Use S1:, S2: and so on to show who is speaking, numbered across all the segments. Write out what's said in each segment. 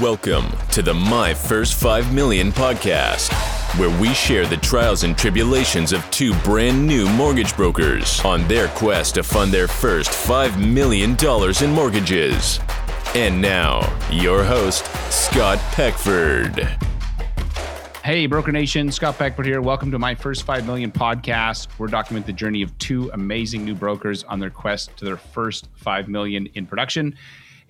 S1: Welcome to the My First 5 Million podcast, where we share the trials and tribulations of two brand new mortgage brokers on their quest to fund their first $5 million in mortgages. And now, your host, Scott Peckford.
S2: Hey, Broker Nation, Scott Peckford here. Welcome to my first 5 million podcast. We're documenting the journey of two amazing new brokers on their quest to their first 5 million in production.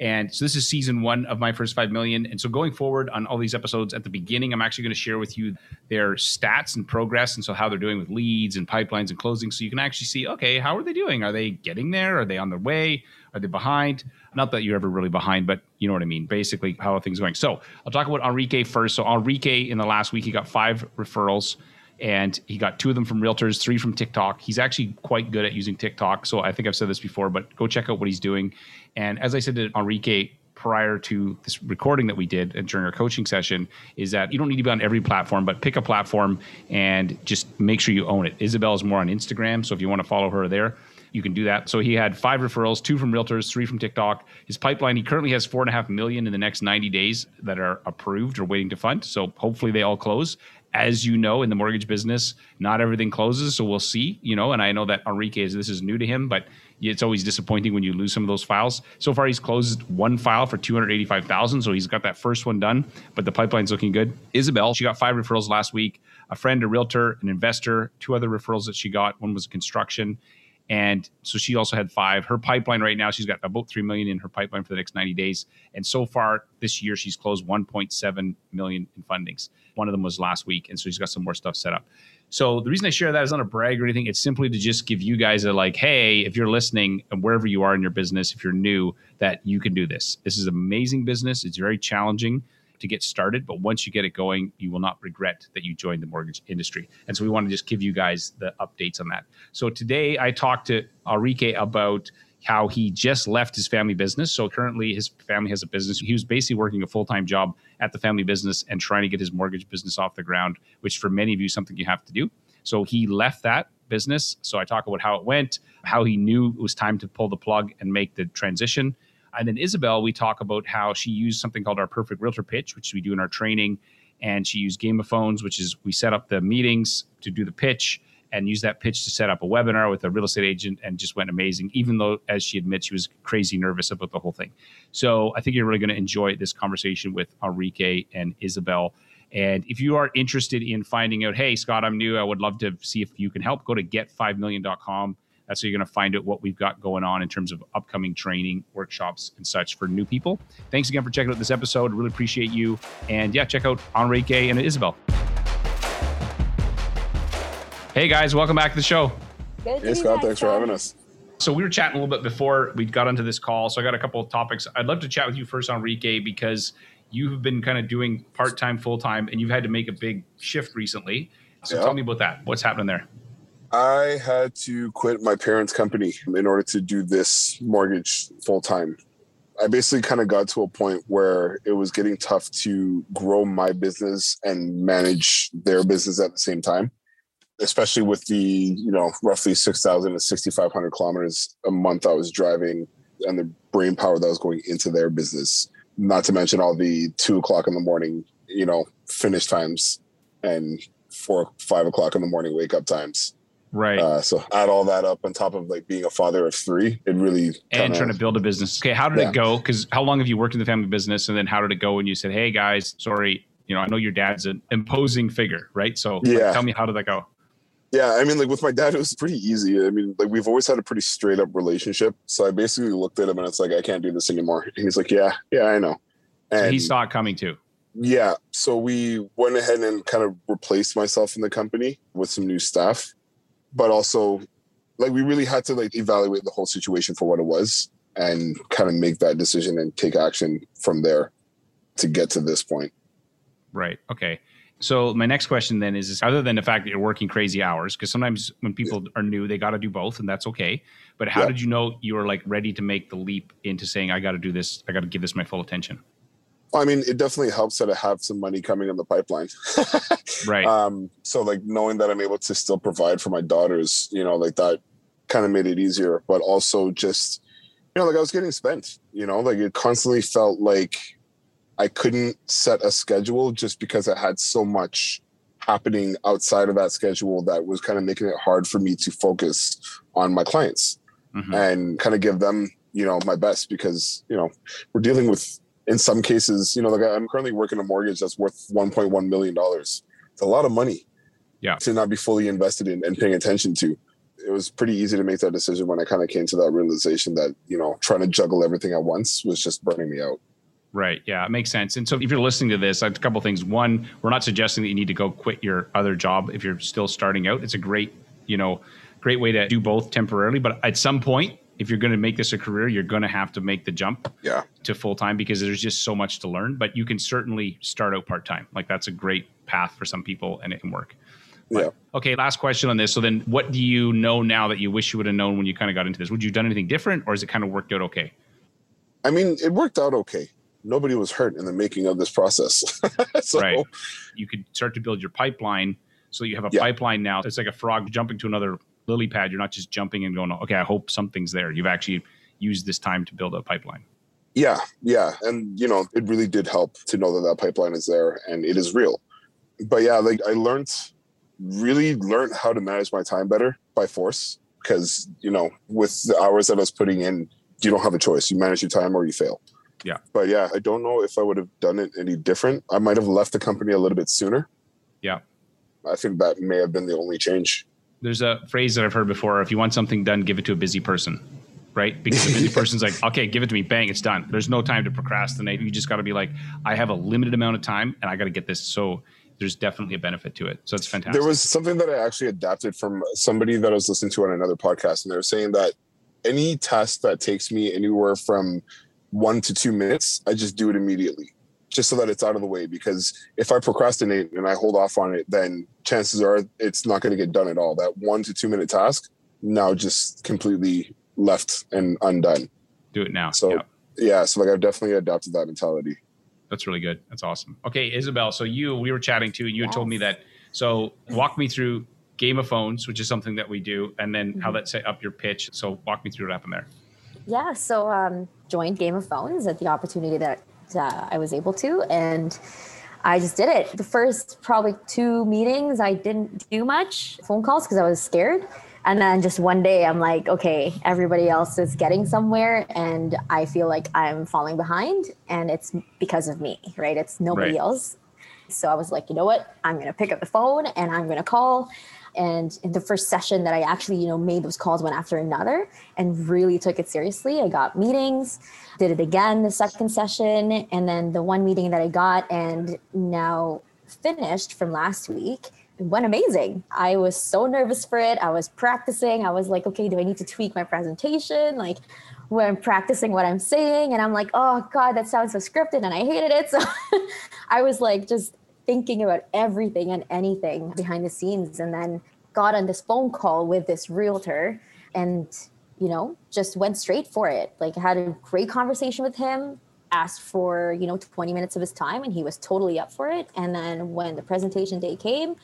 S2: And so this is season one of my first 5 million. And so going forward on all these episodes at the beginning, I'm actually going to share with you their stats and progress. And so how they're doing with leads and pipelines and closing. So you can actually see, okay, how are they doing? Are they getting there? Are they on their way? Are they behind? Not that you're ever really behind, but you know what I mean. Basically, how are things going? So I'll talk about Enrique first. So Enrique in the last week, he got five referrals and he got two of them from realtors, three from TikTok. He's actually quite good at using TikTok. So I think I've said this before, but go check out what he's doing. And as I said to Enrique prior to this recording that we did during our coaching session, is that you don't need to be on every platform, but pick a platform and just make sure you own it. Isabel is more on Instagram. So if you want to follow her there, you can do that. So he had five referrals, two from realtors, three from TikTok. His pipeline, he currently has four and a half million in the next 90 days that are approved or waiting to fund. So hopefully they all close as you know, in the mortgage business, not everything closes. So we'll see, you know, and I know that Enrique is, this is new to him, but it's always disappointing when you lose some of those files. So far, he's closed one file for 285,000. So he's got that first one done, but the pipeline's looking good. Isabel, she got five referrals last week, a friend, a realtor, an investor, two other referrals that she got. One was construction and so she also had five. Her pipeline right now, she's got about three million in her pipeline for the next 90 days. And so far this year, she's closed 1.7 million in fundings. One of them was last week, and so she's got some more stuff set up. So the reason I share that is not a brag or anything. It's simply to just give you guys a like, hey, if you're listening and wherever you are in your business, if you're new, that you can do this. This is amazing business. It's very challenging to get started. But once you get it going, you will not regret that you joined the mortgage industry. And so we want to just give you guys the updates on that. So today I talked to Enrique about how he just left his family business. So currently his family has a business. He was basically working a full-time job at the family business and trying to get his mortgage business off the ground, which for many of you is something you have to do. So he left that business. So I talk about how it went, how he knew it was time to pull the plug and make the transition. And then Isabel, we talk about how she used something called our perfect realtor pitch, which we do in our training. And she used Game of Phones, which is we set up the meetings to do the pitch and use that pitch to set up a webinar with a real estate agent and just went amazing, even though, as she admits, she was crazy nervous about the whole thing. So I think you're really going to enjoy this conversation with Enrique and Isabel. And if you are interested in finding out, hey, Scott, I'm new, I would love to see if you can help, go to get5million.com Uh, that's where you're going to find out what we've got going on in terms of upcoming training, workshops, and such for new people. Thanks again for checking out this episode. Really appreciate you. And yeah, check out Enrique and Isabel. Hey guys, welcome back to the show.
S3: Good hey Scott, thanks for having us.
S2: So we were chatting a little bit before we got onto this call. So I got a couple of topics. I'd love to chat with you first, Enrique, because you've been kind of doing part time, full time, and you've had to make a big shift recently. So yeah. tell me about that. What's happening there?
S3: I had to quit my parents' company in order to do this mortgage full time. I basically kind of got to a point where it was getting tough to grow my business and manage their business at the same time, especially with the, you know, roughly 6,000 to 6,500 kilometers a month I was driving and the brain power that was going into their business. Not to mention all the two o'clock in the morning, you know, finish times and four, five o'clock in the morning wake up times
S2: Right.
S3: Uh, so add all that up on top of like being a father of three, it really
S2: and trying to build a business. Okay, how did yeah. it go? Because how long have you worked in the family business, and then how did it go when you said, "Hey guys, sorry, you know, I know your dad's an imposing figure, right?" So yeah, like, tell me how did that go?
S3: Yeah, I mean, like with my dad, it was pretty easy. I mean, like we've always had a pretty straight up relationship. So I basically looked at him and it's like, I can't do this anymore. And he's like, Yeah, yeah, I know.
S2: And so he saw it coming too.
S3: Yeah. So we went ahead and kind of replaced myself in the company with some new staff but also like we really had to like evaluate the whole situation for what it was and kind of make that decision and take action from there to get to this point.
S2: Right. Okay. So my next question then is, is other than the fact that you're working crazy hours, because sometimes when people yeah. are new, they got to do both, and that's okay. But how yeah. did you know you were like ready to make the leap into saying, I got to do this, I got to give this my full attention?
S3: I mean, it definitely helps that I have some money coming in the pipeline.
S2: right.
S3: Um, so like knowing that I'm able to still provide for my daughters, you know, like that kind of made it easier, but also just, you know, like I was getting spent, you know, like it constantly felt like I couldn't set a schedule just because I had so much happening outside of that schedule that was kind of making it hard for me to focus on my clients mm-hmm. and kind of give them, you know, my best because, you know, we're dealing with in some cases, you know, like I'm currently working a mortgage that's worth 1.1 million dollars. It's a lot of money.
S2: Yeah.
S3: To not be fully invested in and paying attention to. It was pretty easy to make that decision when I kind of came to that realization that, you know, trying to juggle everything at once was just burning me out.
S2: Right. Yeah, it makes sense. And so if you're listening to this, a couple things. One, we're not suggesting that you need to go quit your other job if you're still starting out. It's a great, you know, great way to do both temporarily. But at some point, if you're going to make this a career, you're going to have to make the jump
S3: yeah.
S2: to full time because there's just so much to learn. But you can certainly start out part time. Like that's a great path for some people and it can work. But,
S3: yeah.
S2: Okay. Last question on this. So then, what do you know now that you wish you would have known when you kind of got into this? Would you have done anything different, or has it kind of worked out okay?
S3: I mean, it worked out okay nobody was hurt in the making of this process. so,
S2: right. You could start to build your pipeline so you have a
S3: yeah.
S2: pipeline now. It's like a frog jumping to another lily pad. You're not just jumping and going, okay, I hope something's there. You've actually used this time to build a pipeline.
S3: Yeah, yeah. And, you know, it really did help to know that that pipeline is there and it is real. But yeah, like I learned, really learned how to manage my time better by force because, you know, with the hours that I was putting in, you don't have a choice. You manage your time or you fail.
S2: Yeah.
S3: But yeah, I don't know if I would have done it any different. I might have left the company a little bit sooner.
S2: Yeah.
S3: I think that may have been the only change.
S2: There's a phrase that I've heard before if you want something done, give it to a busy person, right? Because the busy person's like, okay, give it to me, bang, it's done. There's no time to procrastinate. You just got to be like, I have a limited amount of time and I got to get this. So there's definitely a benefit to it. So it's fantastic.
S3: There was something that I actually adapted from somebody that I was listening to on another podcast, and they were saying that any task that takes me anywhere from one to two minutes, I just do it immediately just so that it's out of the way. Because if I procrastinate and I hold off on it, then chances are it's not going to get done at all. That one to two minute task now just completely left and undone.
S2: Do it now.
S3: So, yeah. So, like, I've definitely adopted that mentality.
S2: That's really good. That's awesome. Okay, Isabel. So, you, we were chatting too, and you yes. had told me that. So, walk me through Game of Phones, which is something that we do, and then mm-hmm. how that set up your pitch. So, walk me through what happened there.
S4: Yeah, so um, joined Game of Phones at the opportunity that uh, I was able to, and I just did it. The first probably two meetings, I didn't do much phone calls because I was scared. And then just one day, I'm like, okay, everybody else is getting somewhere, and I feel like I'm falling behind, and it's because of me, right? It's nobody right. else. So I was like, you know what? I'm going to pick up the phone and I'm going to call and in the first session that I actually, you know, made those calls one after another and really took it seriously. I got meetings, did it again the second session, and then the one meeting that I got and now finished from last week went amazing. I was so nervous for it. I was practicing. I was like, okay, do I need to tweak my presentation? Like, when I'm practicing what I'm saying, and I'm like, oh God, that sounds so scripted, and I hated it. So I was like, just thinking about everything and anything behind the scenes and then got on this phone call with this realtor and you know just went straight for it. Like had a great conversation with him asked for you know 20 minutes of his time and he was totally up for it. And then when the presentation day came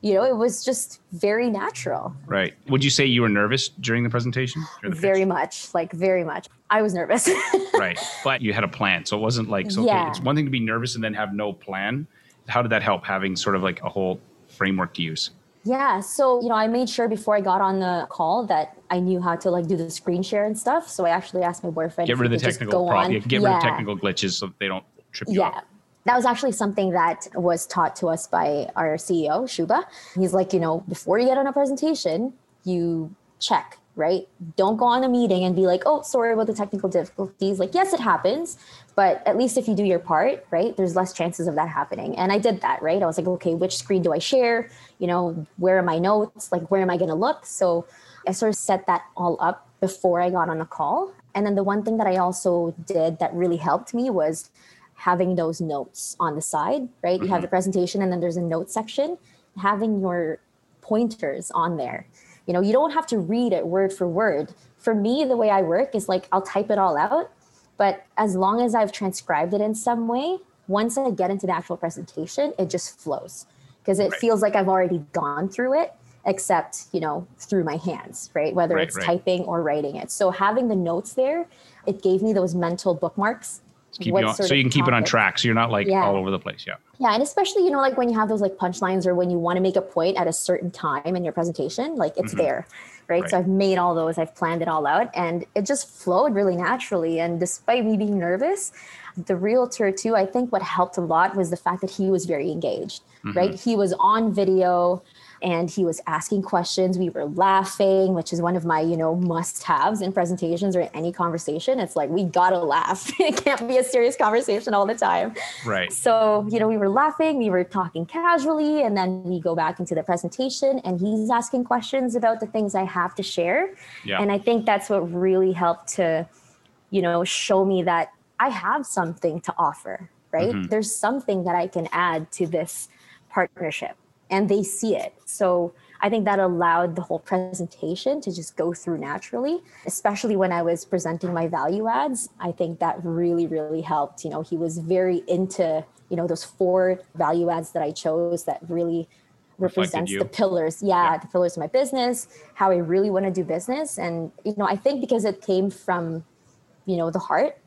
S4: you know it was just very natural.
S2: Right. Would you say you were nervous during the presentation?
S4: The very pitch? much. Like very much. I was nervous.
S2: Right. But you had a plan so it wasn't like so yeah. okay it's one thing to be nervous and then have no plan how did that help having sort of like a whole framework to use?
S4: Yeah, so you know, I made sure before I got on the call that I knew how to like do the screen share and stuff. So I actually asked my boyfriend.
S2: Get rid of the technical problem. Yeah, get yeah. rid of technical glitches so they don't trip you
S4: yeah.
S2: up.
S4: That was actually something that was taught to us by our CEO, Shuba. He's like, you know, before you get on a presentation, you check right? Don't go on a meeting and be like, oh, sorry about the technical difficulties. Like, yes, it happens, but at least if you do your part, right, there's less chances of that happening. And I did that, right? I was like, okay, which screen do I share? You know, where are my notes? Like, where am I going to look? So I sort of set that all up before I got on a call. And then the one thing that I also did that really helped me was having those notes on the side, right? Mm-hmm. You have mm-hmm. the presentation and then there's a note section, having your pointers on there you know, you don't have to read it word for word. For me, the way I work is like I'll type it all out, but as long as I've transcribed it in some way, once I get into the actual presentation, it just flows because it right. feels like I've already gone through it except you know through my hands right whether right, it's right. typing or writing it so having the notes there it gave me those mental bookmarks
S2: keep you on, so you can keep it on track. So you're not like
S4: Yeah.
S2: all over the place. Yeah.
S4: Yeah, and especially you know like when you have those like punchlines or when you want to make a point at a certain time in your presentation, like it's
S2: Mhm.
S4: there, right? So I've made all those, I've planned it all out, and it just flowed really naturally. And despite me being nervous, the realtor too, I think what helped a lot was the fact that he was very engaged, right? He was on video and he was asking questions. We were laughing, which is one of my, you know, must-haves in presentations or any conversation. It's like we gotta laugh. it can't be a serious conversation all the time.
S2: Right.
S4: So, you know, we were laughing, we were talking casually, and then we go back into the presentation and he's asking questions about the things I have to share.
S2: Yeah.
S4: And I think that's what really helped to, you know, show me that I have something to offer, right?
S2: Mhm.
S4: There's something that I can add to this partnership and they see it. So I think that allowed the whole presentation to just go through naturally, especially when I was presenting my value adds. I think that really, really helped. You know, he was very into, you know, those four value adds that I chose that really represents the pillars. Yeah,
S2: Yeah.
S4: the pillars of my business, how I really want to do business. And, you know, I think because it came from, you know, the heart,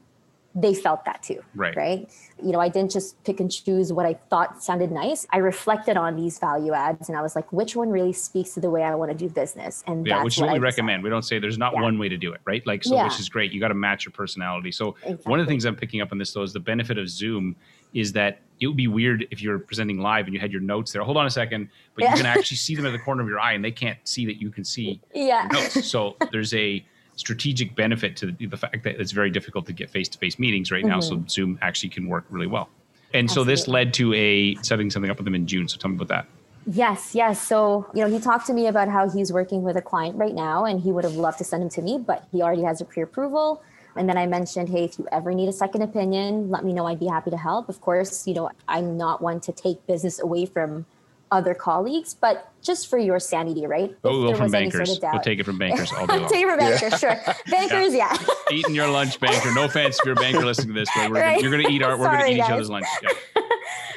S4: they felt that too.
S2: Right.
S4: Right. You know, I didn't just pick and choose what I thought sounded nice. I reflected on these value adds and I was like, which one really speaks to the way I want to do business? And
S2: Yeah,
S4: that's
S2: which is what
S4: I
S2: we
S4: decided.
S2: recommend. We don't say there's not
S4: Yeah.
S2: one way to do it, right? Like, so
S4: Yeah.
S2: which is great. You got to match your personality. So one of the things I'm picking up on this though is the benefit of Zoom is that it would be weird if you're presenting live and you had your notes there. Hold on a second, but
S4: Yeah.
S2: you can actually see them at the corner of your eye, and they can't see that you can see
S4: Yeah.
S2: notes. So there's a strategic benefit to the, the fact that it's very difficult to get face-to-face meetings right now. So Zoom actually can work really well. And so this
S4: Mm-hmm.
S2: Led to a setting something up with them in June. So tell me about that.
S4: Yes, yes. So, you know, he talked to me about how he's working with a client right now and he would have loved to send him to me, but he already has a pre approval. And then I mentioned, hey, if you ever need a second opinion, let me know. I'd be happy to help. Of course, you know, I'm not one to take business away from other colleagues, but just for your sanity, right?
S2: Oh,
S4: If
S2: we'll from
S4: was any sort
S2: bankers.
S4: of doubt-
S2: We'll take it from bankers all day long.
S4: Take it from bankers, sure. Bankers, yeah.
S2: eating your lunch, banker. No offense if you're a banker listening to this, but we're
S4: Right.
S2: gonna, you're going to eat our, we're going to
S4: Sorry,
S2: eat each other's lunch. Yeah.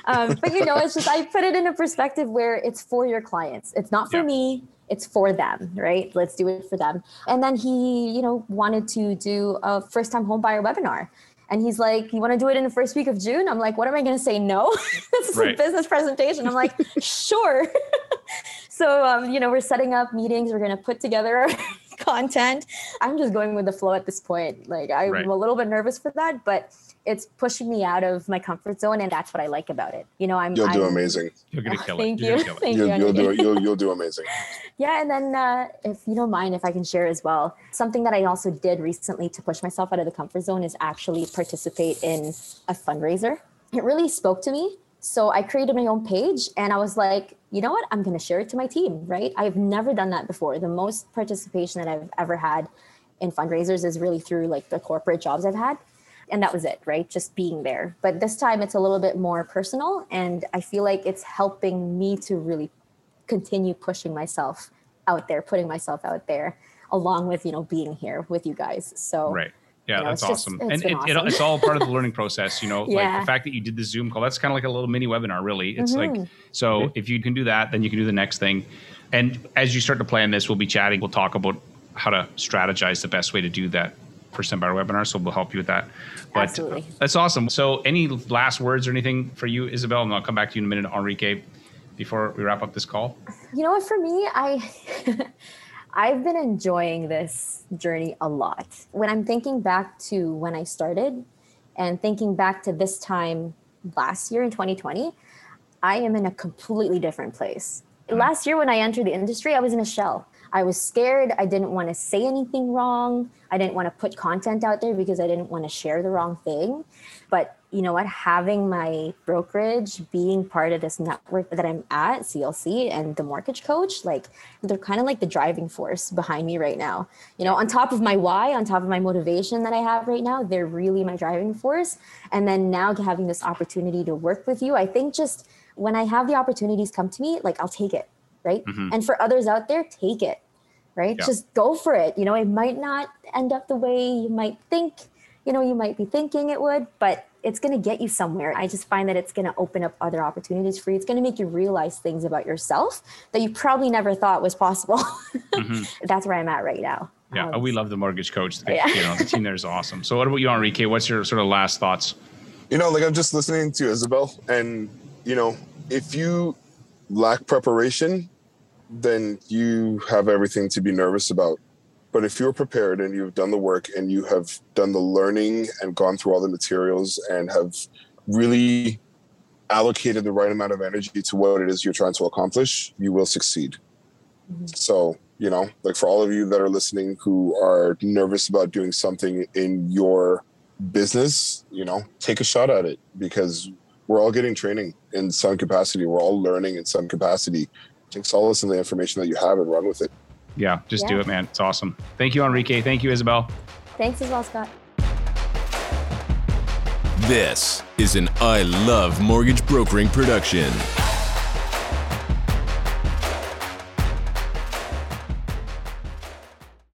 S4: um, but you know, it's just I put it in a perspective where it's for your clients. It's not for
S2: Yeah.
S4: me. It's for them, right? Let's do it for them. And then he, you know, wanted to do a first-time home buyer webinar. And he's like, "You want to do it in the first week of June?" I'm like, "What am I going to say? No, this is
S2: Right.
S4: a business presentation." I'm like, "Sure." so, um, you know, we're setting up meetings. We're going to put together our content. I'm just going with the flow at this point. Like, I'm
S2: Right.
S4: a little bit nervous for that, but it's pushing me out of my comfort zone, and that's what I like about it. You know, I'm.
S3: You'll do
S4: I'm-
S3: amazing.
S2: You're going to kill
S4: thank
S2: it. You're
S4: you.
S2: gonna kill it.
S4: Thank
S3: You'll,
S4: you.
S3: you'll do it. You'll, you'll do amazing.
S4: Yeah, and then uh, if you don't mind, if I can share as well, something that I also did recently to push myself out of the comfort zone is actually participate in a fundraiser. It really spoke to me. So I created my own page and I was like, you know what? I'm going to share it to my team, right? I've never done that before. The most participation that I've ever had in fundraisers is really through like the corporate jobs I've had. And that was it, right? Just being there. But this time it's a little bit more personal. And I feel like it's helping me to really continue pushing myself out there, putting myself out there, along with you know being here with you guys. So
S2: Right. Yeah,
S4: You know,
S2: that's
S4: just-
S2: awesome.
S4: it's
S2: and it, It,
S4: awesome.
S2: it's all part of the learning process, you know, like
S4: Yeah.
S2: the fact that you did the Zoom call, that's kind of like a little mini webinar, really. It's
S4: Mhm.
S2: like, so if you can do that, then you can do the next thing. And as you start to plan this, we'll be chatting. We'll talk about how to strategize the best way to do that time buyer webinar. So we'll help you with that. But
S4: Absolutely.
S2: Uh, that's awesome. So any last words or anything for you, Isabel? And I'll come back to you in a minute, Enrique, before we wrap up this call.
S4: you know what? For me, I I've been enjoying this journey a lot. When I'm thinking back to when I started, and thinking back to this time last year in 2020, I am in a completely different place. Mm-hmm. Last year, when I entered the industry, I was in a shell. I was scared. I didn't want to say anything wrong. I didn't want to put content out there because I didn't want to share the wrong thing. But you know what? Having my brokerage, being part of this network that I'm at, CLC, and the mortgage coach, like they're kind of like the driving force behind me right now. You know, on top of my why, on top of my motivation that I have right now, they're really my driving force. And then now having this opportunity to work with you, I think just when I have the opportunities come to me, like I'll take it, right? Mm-hmm. And for others out there, take it, right?
S2: Yeah.
S4: Just go for it. You know, it might not end up the way you might think, you know, you might be thinking it would, but it's going to get you somewhere. I just find that it's going to open up other opportunities for you. It's going to make you realize things about yourself that you probably never thought was possible. Mm-hmm. That's where I'm at right now.
S2: Yeah, um, we love the mortgage coach. The, yeah. you know, the team there is awesome. So, what about you, Enrique? What's your sort of last thoughts?
S3: You know, like I'm just listening to Isabel, and you know, if you lack preparation, then you have everything to be nervous about. But if you're prepared and you've done the work and you have done the learning and gone through all the materials and have really allocated the right amount of energy to what it is you're trying to accomplish, you will succeed. Mm-hmm. So, you know, like for all of you that are listening who are nervous about doing something in your business, you know, take a shot at it because we're all getting training in some capacity. We're all learning in some capacity. Take solace in the information that you have and run with it.
S2: Yeah, just yeah. do it, man. It's awesome. Thank you, Enrique. Thank you, Isabel.
S4: Thanks as well, Scott.
S1: This is an I Love Mortgage Brokering production.